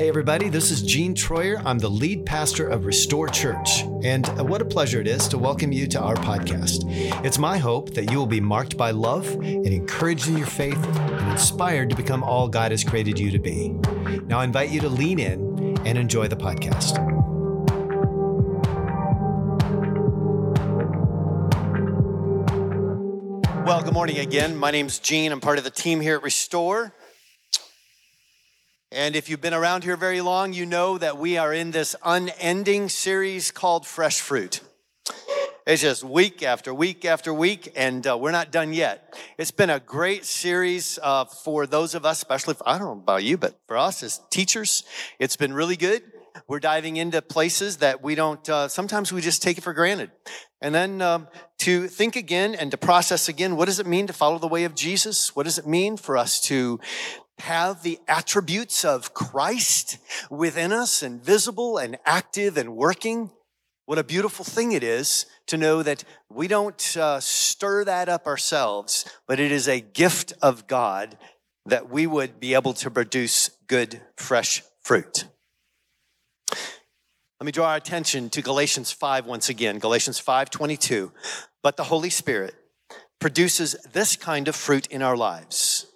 Hey, everybody, this is Gene Troyer. I'm the lead pastor of Restore Church. And uh, what a pleasure it is to welcome you to our podcast. It's my hope that you will be marked by love and encouraged in your faith and inspired to become all God has created you to be. Now, I invite you to lean in and enjoy the podcast. Well, good morning again. My name's Gene. I'm part of the team here at Restore. And if you've been around here very long, you know that we are in this unending series called Fresh Fruit. It's just week after week after week, and uh, we're not done yet. It's been a great series uh, for those of us, especially, I don't know about you, but for us as teachers, it's been really good. We're diving into places that we don't, uh, sometimes we just take it for granted. And then um, to think again and to process again what does it mean to follow the way of Jesus? What does it mean for us to have the attributes of Christ within us and visible and active and working. What a beautiful thing it is to know that we don't uh, stir that up ourselves, but it is a gift of God that we would be able to produce good, fresh fruit. Let me draw our attention to Galatians 5 once again. Galatians 5:22. But the Holy Spirit produces this kind of fruit in our lives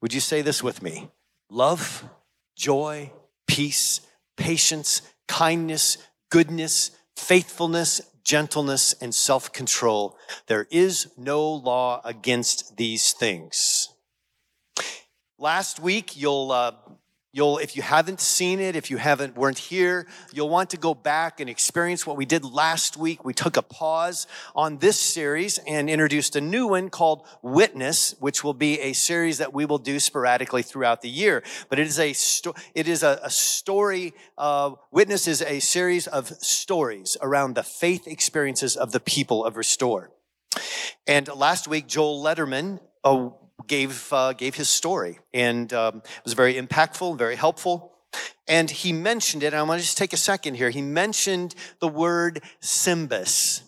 would you say this with me? Love, joy, peace, patience, kindness, goodness, faithfulness, gentleness, and self control. There is no law against these things. Last week, you'll uh, You'll, if you haven't seen it, if you haven't weren't here, you'll want to go back and experience what we did last week. We took a pause on this series and introduced a new one called Witness, which will be a series that we will do sporadically throughout the year. But it is a sto- it is a, a story. Uh, Witness is a series of stories around the faith experiences of the people of Restore. And last week, Joel Letterman. Uh, gave, uh, gave his story, and um, it was very impactful, very helpful. And he mentioned it, I want to just take a second here. He mentioned the word SYMBIS.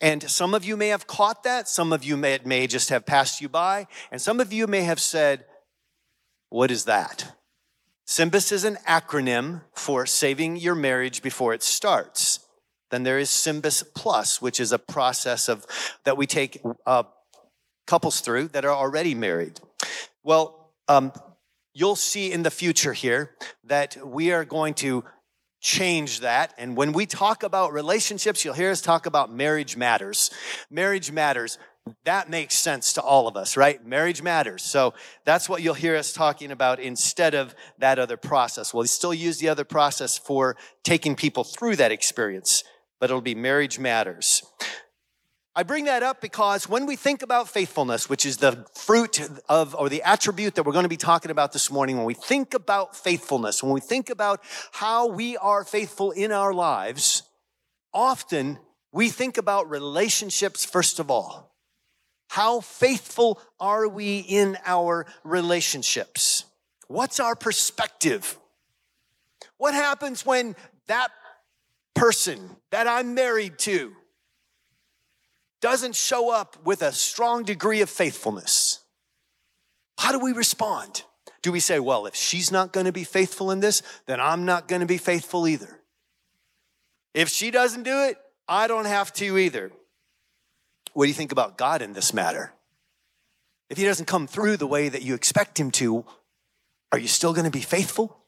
And some of you may have caught that, some of you may, may just have passed you by, and some of you may have said, What is that? SYMBIS is an acronym for saving your marriage before it starts. Then there is SYMBIS Plus, which is a process of that we take uh, couples through that are already married. Well, um, you'll see in the future here that we are going to change that. And when we talk about relationships, you'll hear us talk about marriage matters. Marriage matters. That makes sense to all of us, right? Marriage matters. So that's what you'll hear us talking about instead of that other process. We'll still use the other process for taking people through that experience, but it'll be marriage matters. I bring that up because when we think about faithfulness, which is the fruit of, or the attribute that we're going to be talking about this morning, when we think about faithfulness, when we think about how we are faithful in our lives, often we think about relationships first of all. How faithful are we in our relationships? What's our perspective? What happens when that person that I'm married to, doesn't show up with a strong degree of faithfulness, how do we respond? Do we say, well, if she's not going to be faithful in this, then I'm not going to be faithful either? If she doesn't do it, I don't have to either. What do you think about God in this matter? If he doesn't come through the way that you expect him to, are you still going to be faithful?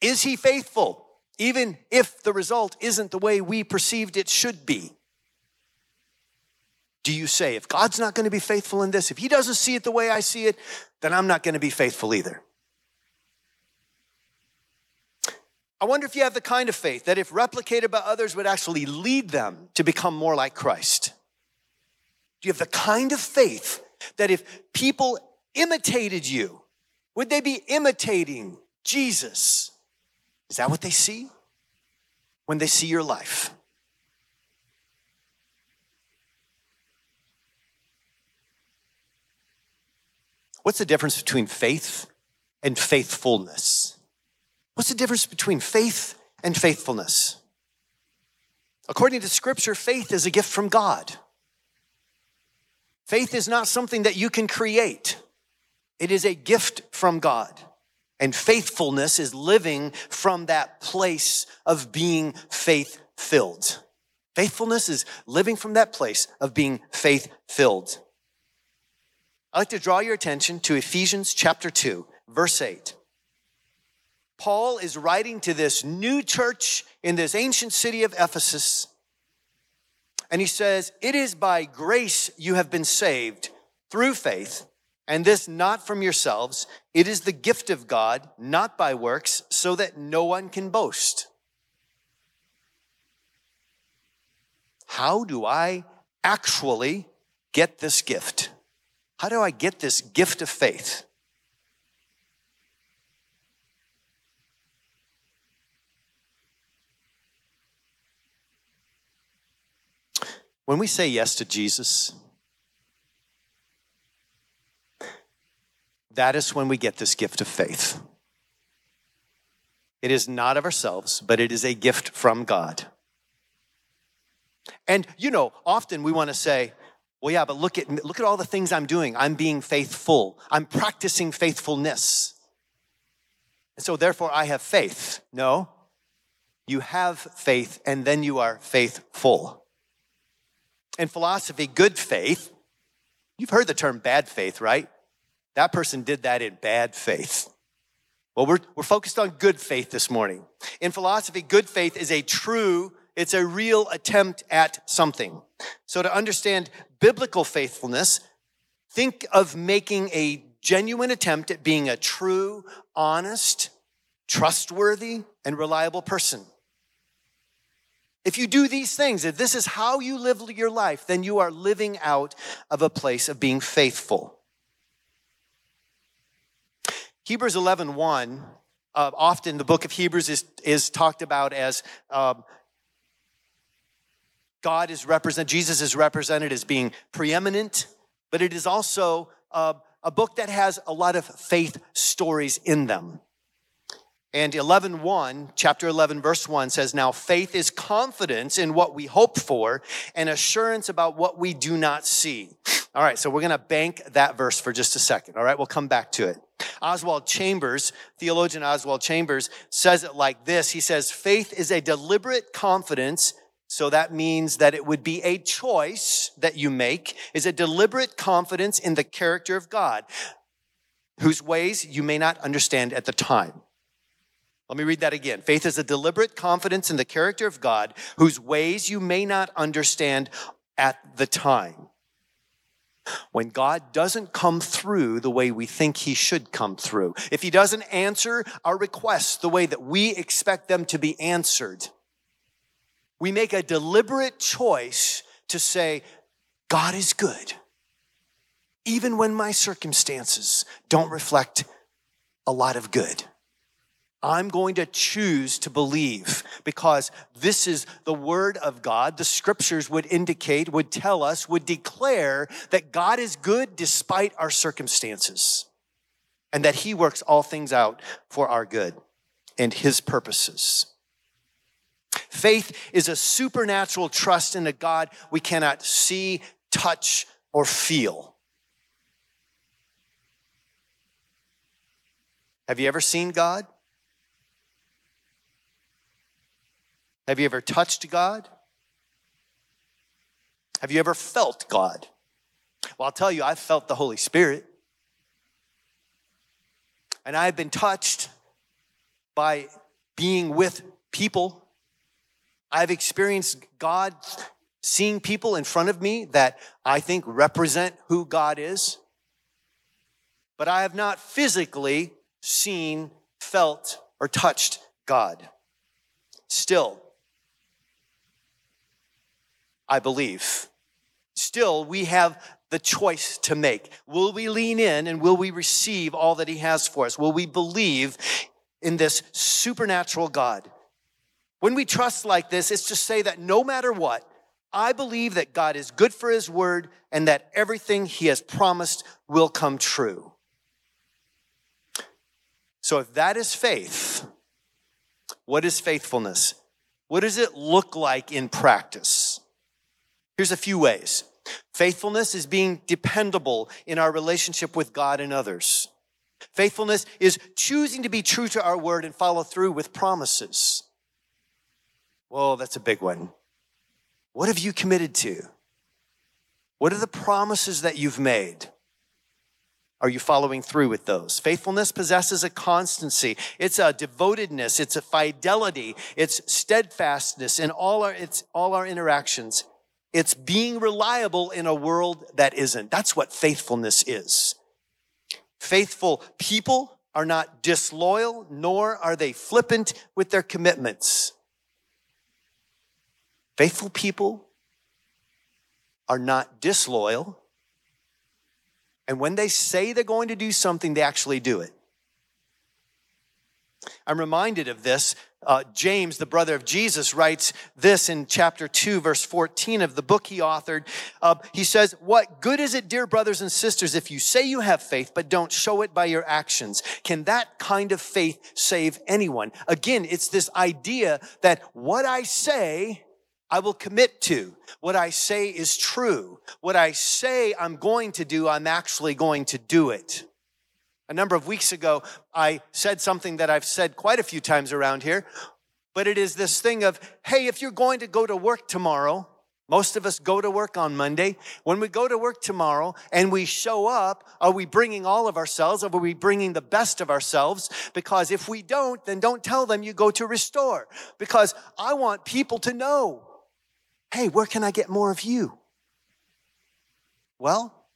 Is he faithful? Even if the result isn't the way we perceived it should be. Do you say, if God's not going to be faithful in this, if He doesn't see it the way I see it, then I'm not going to be faithful either? I wonder if you have the kind of faith that, if replicated by others, would actually lead them to become more like Christ. Do you have the kind of faith that, if people imitated you, would they be imitating Jesus? Is that what they see when they see your life? What's the difference between faith and faithfulness? What's the difference between faith and faithfulness? According to Scripture, faith is a gift from God. Faith is not something that you can create. It is a gift from God. And faithfulness is living from that place of being faith filled. Faithfulness is living from that place of being faith filled. I'd like to draw your attention to Ephesians chapter 2, verse 8. Paul is writing to this new church in this ancient city of Ephesus. And he says, It is by grace you have been saved through faith, and this not from yourselves. It is the gift of God, not by works, so that no one can boast. How do I actually get this gift? How do I get this gift of faith? When we say yes to Jesus, that is when we get this gift of faith. It is not of ourselves, but it is a gift from God. And you know, often we want to say, well, yeah, but look at look at all the things I'm doing. I'm being faithful. I'm practicing faithfulness. And so therefore I have faith. No. You have faith and then you are faithful. In philosophy, good faith, you've heard the term bad faith, right? That person did that in bad faith. Well, we're, we're focused on good faith this morning. In philosophy, good faith is a true, it's a real attempt at something. So to understand biblical faithfulness, think of making a genuine attempt at being a true, honest, trustworthy, and reliable person. If you do these things, if this is how you live your life, then you are living out of a place of being faithful. Hebrews 11 1, uh, often the book of Hebrews is, is talked about as um, God is represented, Jesus is represented as being preeminent, but it is also uh, a book that has a lot of faith stories in them. And 11:1, chapter 11 verse 1 says now faith is confidence in what we hope for and assurance about what we do not see. All right, so we're going to bank that verse for just a second. All right, we'll come back to it. Oswald Chambers, theologian Oswald Chambers says it like this. He says faith is a deliberate confidence so that means that it would be a choice that you make is a deliberate confidence in the character of God whose ways you may not understand at the time. Let me read that again. Faith is a deliberate confidence in the character of God, whose ways you may not understand at the time. When God doesn't come through the way we think He should come through, if He doesn't answer our requests the way that we expect them to be answered, we make a deliberate choice to say, God is good, even when my circumstances don't reflect a lot of good. I'm going to choose to believe because this is the word of God. The scriptures would indicate, would tell us, would declare that God is good despite our circumstances and that he works all things out for our good and his purposes. Faith is a supernatural trust in a God we cannot see, touch, or feel. Have you ever seen God? Have you ever touched God? Have you ever felt God? Well, I'll tell you, I've felt the Holy Spirit. And I've been touched by being with people. I've experienced God seeing people in front of me that I think represent who God is. But I have not physically seen, felt, or touched God. Still, I believe. Still, we have the choice to make. Will we lean in and will we receive all that He has for us? Will we believe in this supernatural God? When we trust like this, it's to say that no matter what, I believe that God is good for His word and that everything He has promised will come true. So, if that is faith, what is faithfulness? What does it look like in practice? Here's a few ways. Faithfulness is being dependable in our relationship with God and others. Faithfulness is choosing to be true to our word and follow through with promises. Whoa, that's a big one. What have you committed to? What are the promises that you've made? Are you following through with those? Faithfulness possesses a constancy. It's a devotedness. It's a fidelity. It's steadfastness in all our, it's all our interactions. It's being reliable in a world that isn't. That's what faithfulness is. Faithful people are not disloyal, nor are they flippant with their commitments. Faithful people are not disloyal. And when they say they're going to do something, they actually do it. I'm reminded of this. Uh, James, the brother of Jesus, writes this in chapter 2, verse 14 of the book he authored. Uh, he says, What good is it, dear brothers and sisters, if you say you have faith but don't show it by your actions? Can that kind of faith save anyone? Again, it's this idea that what I say I will commit to. What I say is true. What I say I'm going to do, I'm actually going to do it. A number of weeks ago, I said something that I've said quite a few times around here, but it is this thing of, hey, if you're going to go to work tomorrow, most of us go to work on Monday. When we go to work tomorrow and we show up, are we bringing all of ourselves? Are we bringing the best of ourselves? Because if we don't, then don't tell them you go to restore. Because I want people to know Hey, where can I get more of you? Well,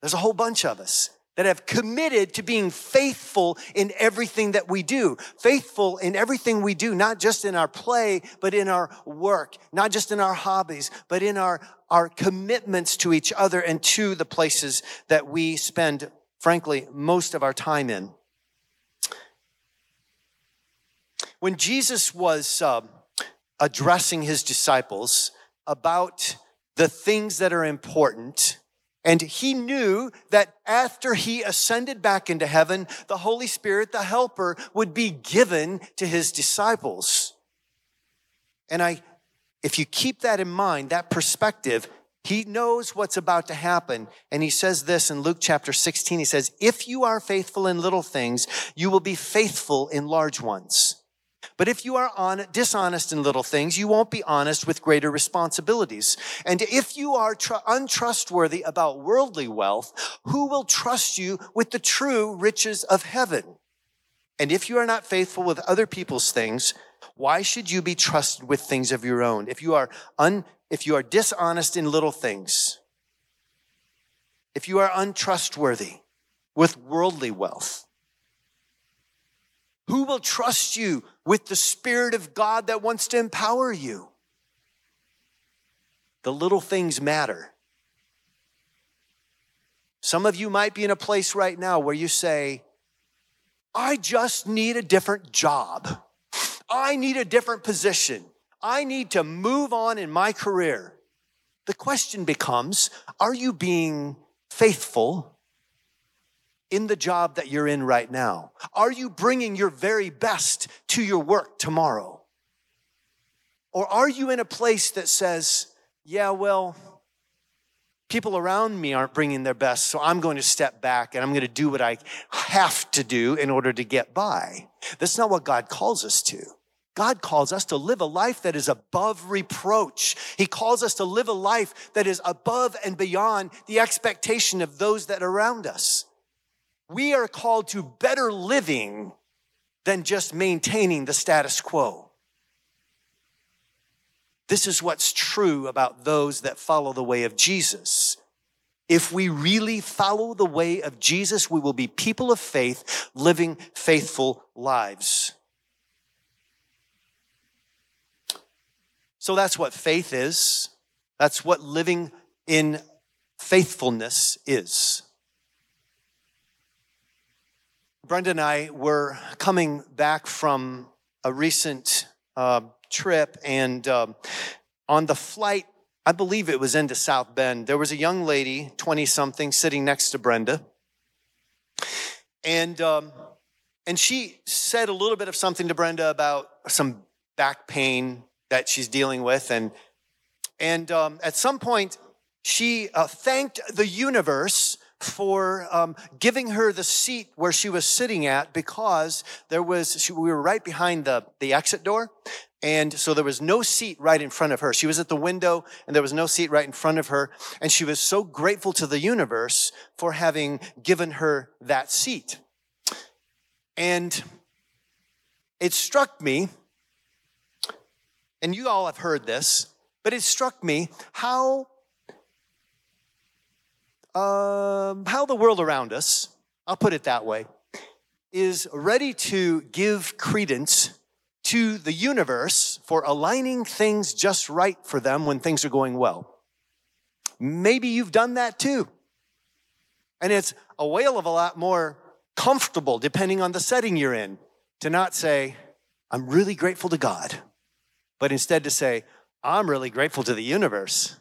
there's a whole bunch of us that have committed to being faithful in everything that we do. Faithful in everything we do, not just in our play, but in our work, not just in our hobbies, but in our, our commitments to each other and to the places that we spend, frankly, most of our time in. When Jesus was uh, addressing his disciples, about the things that are important. And he knew that after he ascended back into heaven, the Holy Spirit, the helper, would be given to his disciples. And I, if you keep that in mind, that perspective, he knows what's about to happen. And he says this in Luke chapter 16. He says, If you are faithful in little things, you will be faithful in large ones. But if you are on, dishonest in little things, you won't be honest with greater responsibilities. And if you are tr- untrustworthy about worldly wealth, who will trust you with the true riches of heaven? And if you are not faithful with other people's things, why should you be trusted with things of your own? If you are un, if you are dishonest in little things, if you are untrustworthy with worldly wealth, who will trust you with the Spirit of God that wants to empower you? The little things matter. Some of you might be in a place right now where you say, I just need a different job. I need a different position. I need to move on in my career. The question becomes Are you being faithful in the job that you're in right now? Are you bringing your very best to your work tomorrow? Or are you in a place that says, yeah, well, people around me aren't bringing their best, so I'm going to step back and I'm going to do what I have to do in order to get by? That's not what God calls us to. God calls us to live a life that is above reproach. He calls us to live a life that is above and beyond the expectation of those that are around us. We are called to better living than just maintaining the status quo. This is what's true about those that follow the way of Jesus. If we really follow the way of Jesus, we will be people of faith living faithful lives. So that's what faith is. That's what living in faithfulness is. Brenda and I were coming back from a recent uh, trip, and um, on the flight, I believe it was into South Bend, there was a young lady, 20 something, sitting next to Brenda. And, um, and she said a little bit of something to Brenda about some back pain that she's dealing with. And, and um, at some point, she uh, thanked the universe for um, giving her the seat where she was sitting at because there was she, we were right behind the, the exit door. And so there was no seat right in front of her. She was at the window and there was no seat right in front of her. And she was so grateful to the universe for having given her that seat. And it struck me and you all have heard this but it struck me how um, how the world around us, I'll put it that way, is ready to give credence to the universe for aligning things just right for them when things are going well. Maybe you've done that too. And it's a whale of a lot more comfortable, depending on the setting you're in, to not say, I'm really grateful to God, but instead to say, I'm really grateful to the universe.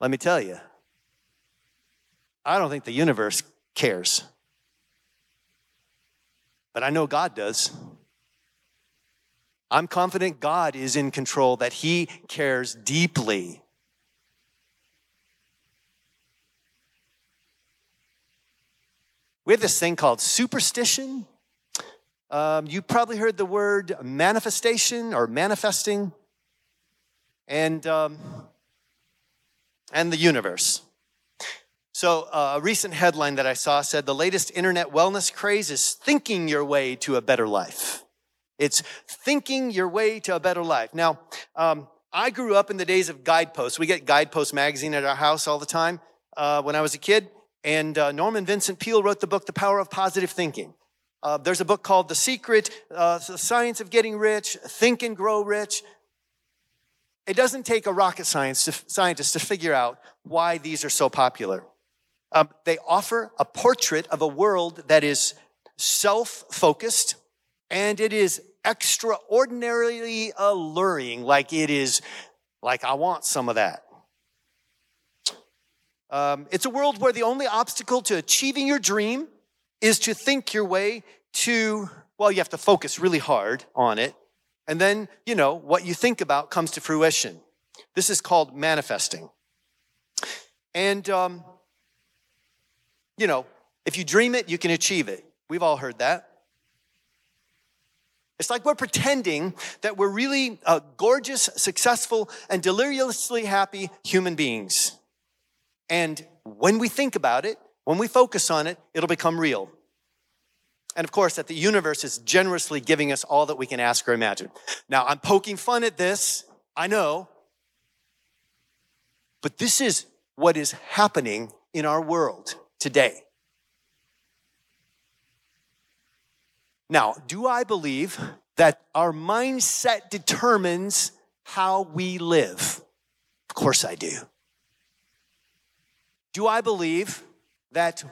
Let me tell you, I don't think the universe cares. But I know God does. I'm confident God is in control, that He cares deeply. We have this thing called superstition. Um, you probably heard the word manifestation or manifesting, and um, and the universe. So, uh, a recent headline that I saw said the latest internet wellness craze is thinking your way to a better life. It's thinking your way to a better life. Now, um, I grew up in the days of Guideposts. We get Guidepost magazine at our house all the time uh, when I was a kid. And uh, Norman Vincent Peale wrote the book, The Power of Positive Thinking. Uh, there's a book called The Secret, uh, The Science of Getting Rich, Think and Grow Rich. It doesn't take a rocket science to, scientist to figure out why these are so popular. Um, they offer a portrait of a world that is self focused and it is extraordinarily alluring, like it is, like, I want some of that. Um, it's a world where the only obstacle to achieving your dream is to think your way to, well, you have to focus really hard on it. And then, you know, what you think about comes to fruition. This is called manifesting. And um, you know, if you dream it, you can achieve it. We've all heard that. It's like we're pretending that we're really uh, gorgeous, successful, and deliriously happy human beings. And when we think about it, when we focus on it, it'll become real. And of course, that the universe is generously giving us all that we can ask or imagine. Now, I'm poking fun at this, I know, but this is what is happening in our world today. Now, do I believe that our mindset determines how we live? Of course I do. Do I believe that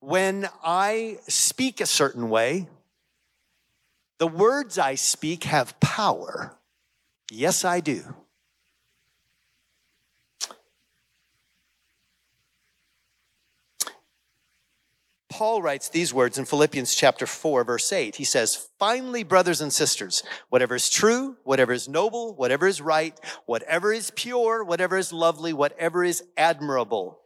when I speak a certain way, the words I speak have power? Yes, I do. Paul writes these words in Philippians chapter 4, verse 8. He says, Finally, brothers and sisters, whatever is true, whatever is noble, whatever is right, whatever is pure, whatever is lovely, whatever is admirable,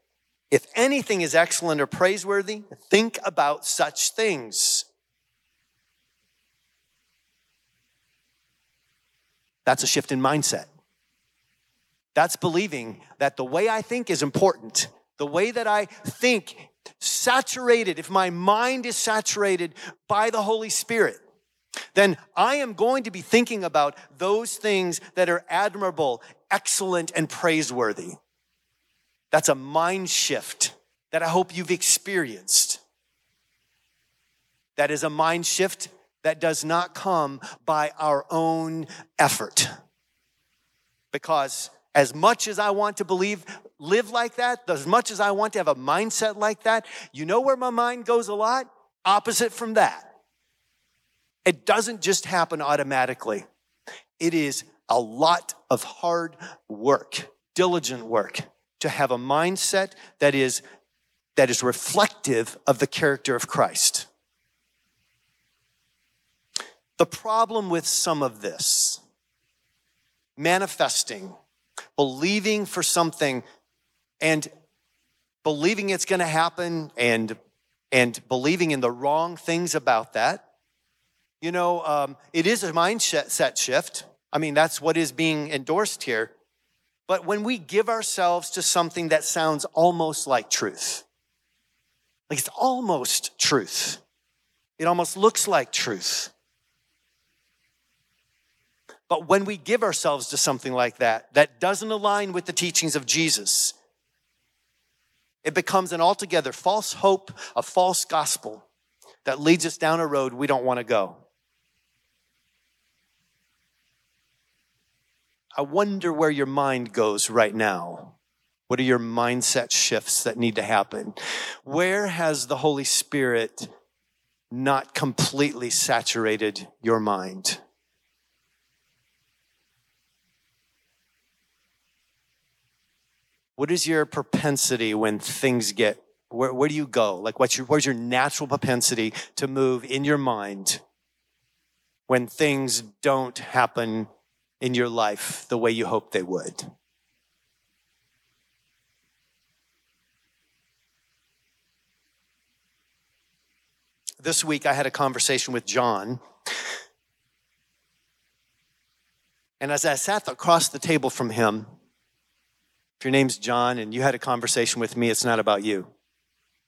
if anything is excellent or praiseworthy, think about such things. That's a shift in mindset. That's believing that the way I think is important. The way that I think saturated, if my mind is saturated by the Holy Spirit, then I am going to be thinking about those things that are admirable, excellent, and praiseworthy. That's a mind shift that I hope you've experienced. That is a mind shift that does not come by our own effort. Because as much as I want to believe, live like that, as much as I want to have a mindset like that, you know where my mind goes a lot? Opposite from that. It doesn't just happen automatically. It is a lot of hard work, diligent work to have a mindset that is that is reflective of the character of Christ. The problem with some of this manifesting believing for something and believing it's going to happen and and believing in the wrong things about that. You know, um, it is a mindset shift. I mean, that's what is being endorsed here. But when we give ourselves to something that sounds almost like truth, like it's almost truth, it almost looks like truth. But when we give ourselves to something like that, that doesn't align with the teachings of Jesus, it becomes an altogether false hope, a false gospel that leads us down a road we don't want to go. I wonder where your mind goes right now. What are your mindset shifts that need to happen? Where has the Holy Spirit not completely saturated your mind? What is your propensity when things get, where, where do you go? Like, what's your, where's your natural propensity to move in your mind when things don't happen in your life the way you hoped they would? This week, I had a conversation with John. And as I sat across the table from him, your name's John and you had a conversation with me, it's not about you.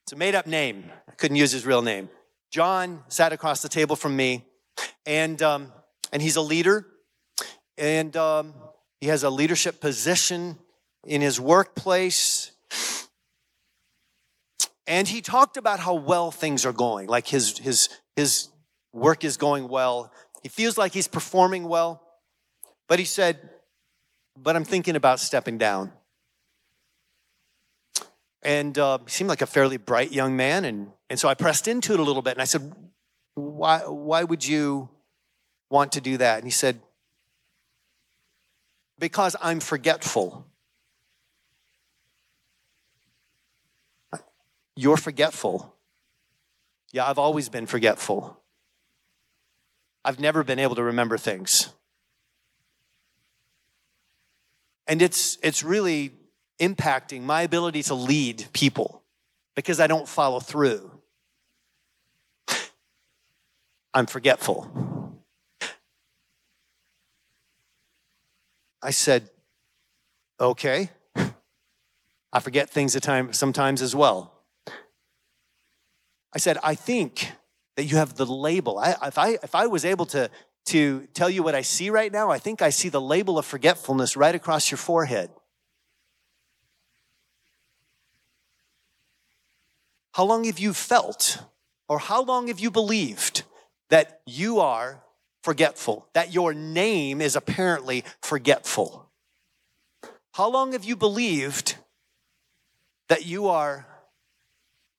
It's a made up name. I couldn't use his real name. John sat across the table from me, and, um, and he's a leader, and um, he has a leadership position in his workplace. And he talked about how well things are going, like his, his, his work is going well. He feels like he's performing well. But he said, But I'm thinking about stepping down and uh, he seemed like a fairly bright young man. And, and so I pressed into it a little bit and I said, why, why would you want to do that? And he said, Because I'm forgetful. You're forgetful. Yeah, I've always been forgetful. I've never been able to remember things. And it's, it's really impacting my ability to lead people because I don't follow through. I'm forgetful. I said, okay. I forget things at times sometimes as well. I said, I think that you have the label. I, if, I, if I was able to, to tell you what I see right now, I think I see the label of forgetfulness right across your forehead. How long have you felt or how long have you believed that you are forgetful, that your name is apparently forgetful? How long have you believed that you are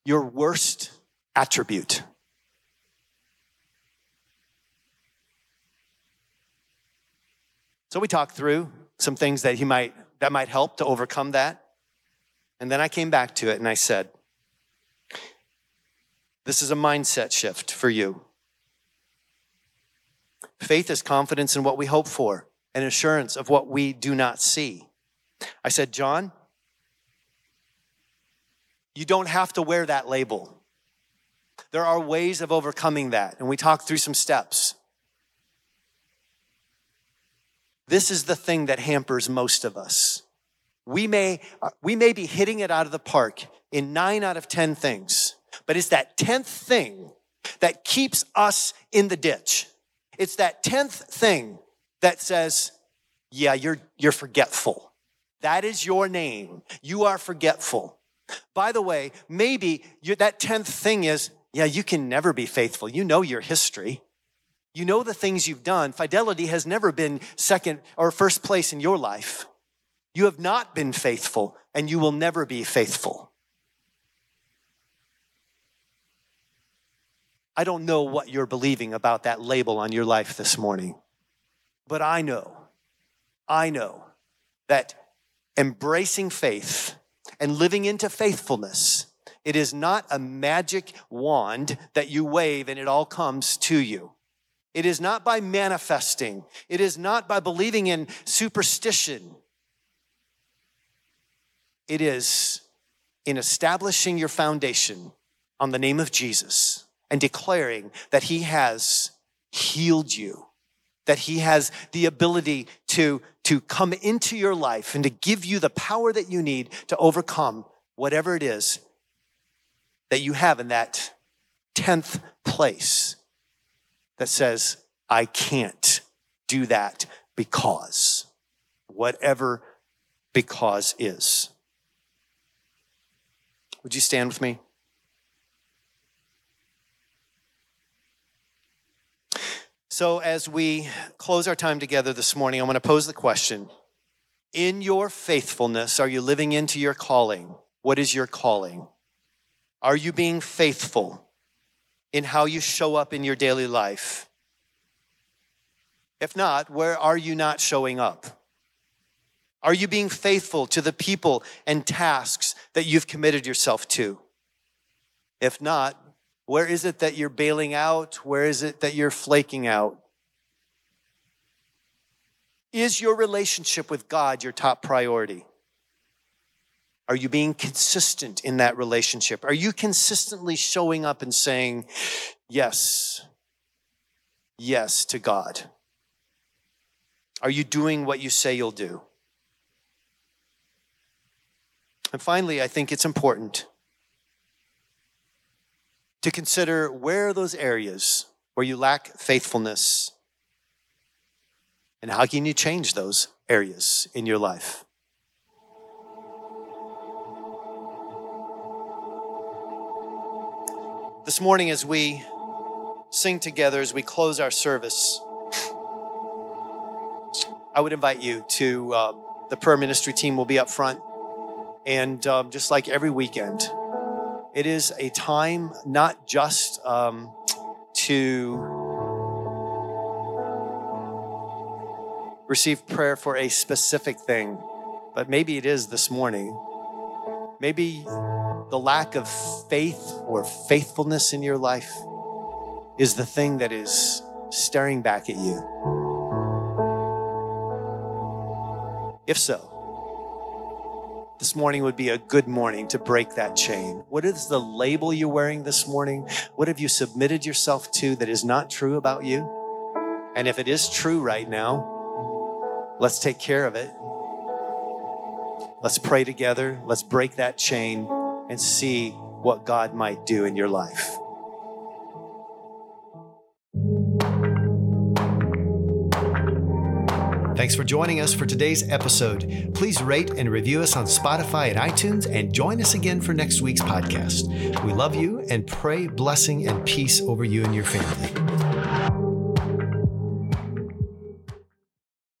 your worst attribute? So we talked through some things that he might that might help to overcome that. And then I came back to it and I said, this is a mindset shift for you. Faith is confidence in what we hope for and assurance of what we do not see. I said, John, you don't have to wear that label. There are ways of overcoming that, and we talked through some steps. This is the thing that hampers most of us. We may, we may be hitting it out of the park in nine out of 10 things but it's that 10th thing that keeps us in the ditch. It's that 10th thing that says, yeah, you're, you're forgetful. That is your name. You are forgetful. By the way, maybe that 10th thing is, yeah, you can never be faithful. You know your history. You know the things you've done. Fidelity has never been second or first place in your life. You have not been faithful and you will never be faithful. I don't know what you're believing about that label on your life this morning, but I know, I know that embracing faith and living into faithfulness, it is not a magic wand that you wave and it all comes to you. It is not by manifesting. It is not by believing in superstition. It is in establishing your foundation on the name of Jesus and declaring that He has healed you, that He has the ability to, to come into your life and to give you the power that you need to overcome whatever it is that you have in that 10th place that says, I can't do that because, whatever because is. Would you stand with me? So, as we close our time together this morning, I want to pose the question In your faithfulness, are you living into your calling? What is your calling? Are you being faithful in how you show up in your daily life? If not, where are you not showing up? Are you being faithful to the people and tasks that you've committed yourself to? If not, where is it that you're bailing out? Where is it that you're flaking out? Is your relationship with God your top priority? Are you being consistent in that relationship? Are you consistently showing up and saying, yes, yes to God? Are you doing what you say you'll do? And finally, I think it's important to consider where are those areas where you lack faithfulness and how can you change those areas in your life? This morning, as we sing together, as we close our service, I would invite you to uh, the prayer ministry team will be up front. And um, just like every weekend, it is a time not just um, to receive prayer for a specific thing, but maybe it is this morning. Maybe the lack of faith or faithfulness in your life is the thing that is staring back at you. If so, this morning would be a good morning to break that chain. What is the label you're wearing this morning? What have you submitted yourself to that is not true about you? And if it is true right now, let's take care of it. Let's pray together. Let's break that chain and see what God might do in your life. Thanks for joining us for today's episode. Please rate and review us on Spotify and iTunes and join us again for next week's podcast. We love you and pray blessing and peace over you and your family.